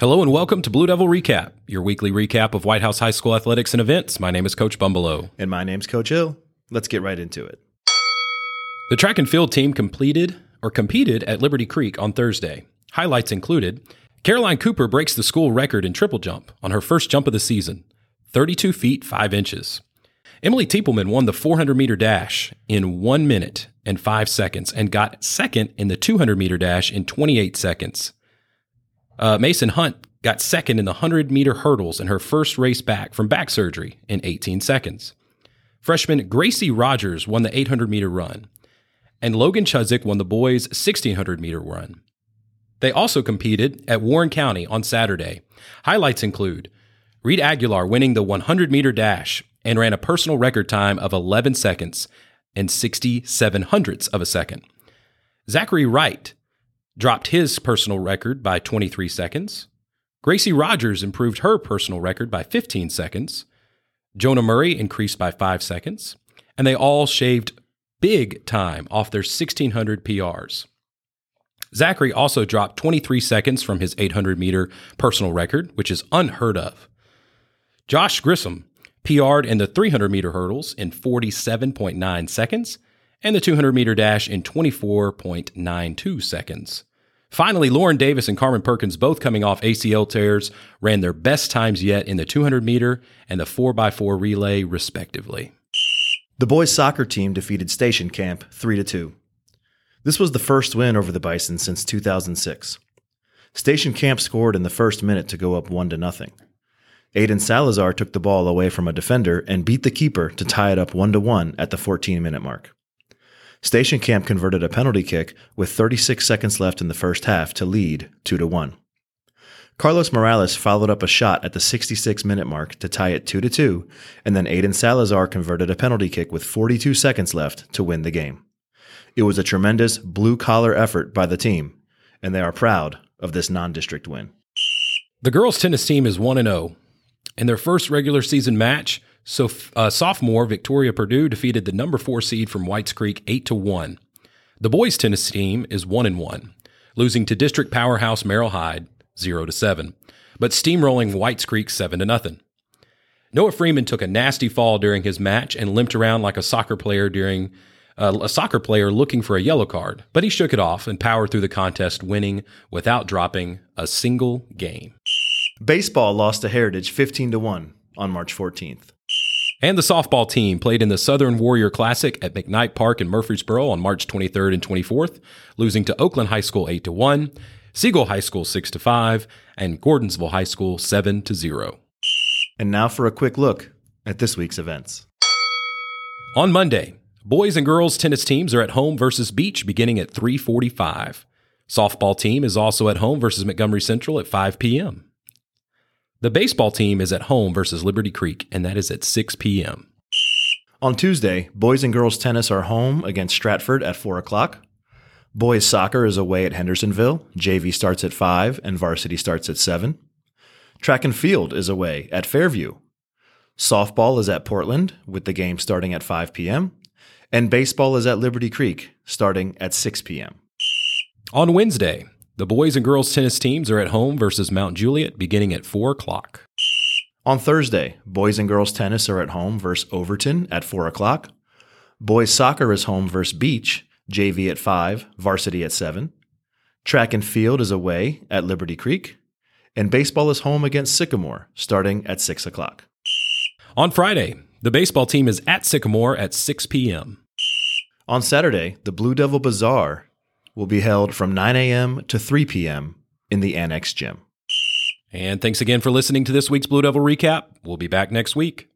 Hello and welcome to Blue Devil Recap, your weekly recap of White House High School athletics and events. My name is Coach Bumbalo. And my name's Coach Hill. Let's get right into it. The track and field team completed or competed at Liberty Creek on Thursday. Highlights included Caroline Cooper breaks the school record in triple jump on her first jump of the season, 32 feet 5 inches. Emily Teepleman won the 400 meter dash in 1 minute and 5 seconds and got second in the 200 meter dash in 28 seconds. Uh, Mason Hunt got second in the 100 meter hurdles in her first race back from back surgery in 18 seconds. Freshman Gracie Rogers won the 800 meter run, and Logan Chudzik won the boys' 1600 meter run. They also competed at Warren County on Saturday. Highlights include Reed Aguilar winning the 100 meter dash and ran a personal record time of 11 seconds and 67 hundredths of a second. Zachary Wright dropped his personal record by 23 seconds. Gracie Rogers improved her personal record by 15 seconds. Jonah Murray increased by 5 seconds. And they all shaved big time off their 1600 PRs. Zachary also dropped 23 seconds from his 800 meter personal record, which is unheard of. Josh Grissom PR'd in the 300 meter hurdles in 47.9 seconds and the 200 meter dash in 24.92 seconds. Finally, Lauren Davis and Carmen Perkins, both coming off ACL tears, ran their best times yet in the 200 meter and the 4x4 relay, respectively. The boys' soccer team defeated Station Camp 3 2. This was the first win over the Bison since 2006. Station Camp scored in the first minute to go up 1 to nothing. Aiden Salazar took the ball away from a defender and beat the keeper to tie it up 1 to 1 at the 14 minute mark. Station Camp converted a penalty kick with 36 seconds left in the first half to lead 2 to 1. Carlos Morales followed up a shot at the 66 minute mark to tie it 2 to 2, and then Aiden Salazar converted a penalty kick with 42 seconds left to win the game. It was a tremendous blue collar effort by the team, and they are proud of this non district win. The girls' tennis team is 1 0. In their first regular season match, so uh, sophomore Victoria Purdue defeated the number four seed from Whites Creek eight to one. The boys tennis team is one and one, losing to district powerhouse Merrol Hyde zero to seven, but steamrolling Whites Creek seven to nothing. Noah Freeman took a nasty fall during his match and limped around like a soccer player during uh, a soccer player looking for a yellow card, but he shook it off and powered through the contest, winning without dropping a single game. Baseball lost to Heritage 15 to 1 on March 14th. And the softball team played in the Southern Warrior Classic at McKnight Park in Murfreesboro on March 23rd and 24th, losing to Oakland High School 8 to 1, Siegel High School 6 to 5, and Gordonsville High School 7 to 0. And now for a quick look at this week's events. On Monday, boys and girls tennis teams are at home versus Beech beginning at 3:45. Softball team is also at home versus Montgomery Central at 5 p.m. The baseball team is at home versus Liberty Creek, and that is at 6 p.m. On Tuesday, boys and girls tennis are home against Stratford at 4 o'clock. Boys soccer is away at Hendersonville. JV starts at 5 and varsity starts at 7. Track and field is away at Fairview. Softball is at Portland, with the game starting at 5 p.m. And baseball is at Liberty Creek, starting at 6 p.m. On Wednesday, the boys and girls tennis teams are at home versus Mount Juliet beginning at 4 o'clock. On Thursday, boys and girls tennis are at home versus Overton at 4 o'clock. Boys soccer is home versus Beech, JV at 5, varsity at 7. Track and field is away at Liberty Creek. And baseball is home against Sycamore, starting at 6 o'clock. On Friday, the baseball team is at Sycamore at 6 p.m. On Saturday, the Blue Devil Bazaar will be held from 9 a.m. to 3 p.m. in the Annex Gym. And thanks again for listening to this week's Blue Devil Recap. We'll be back next week.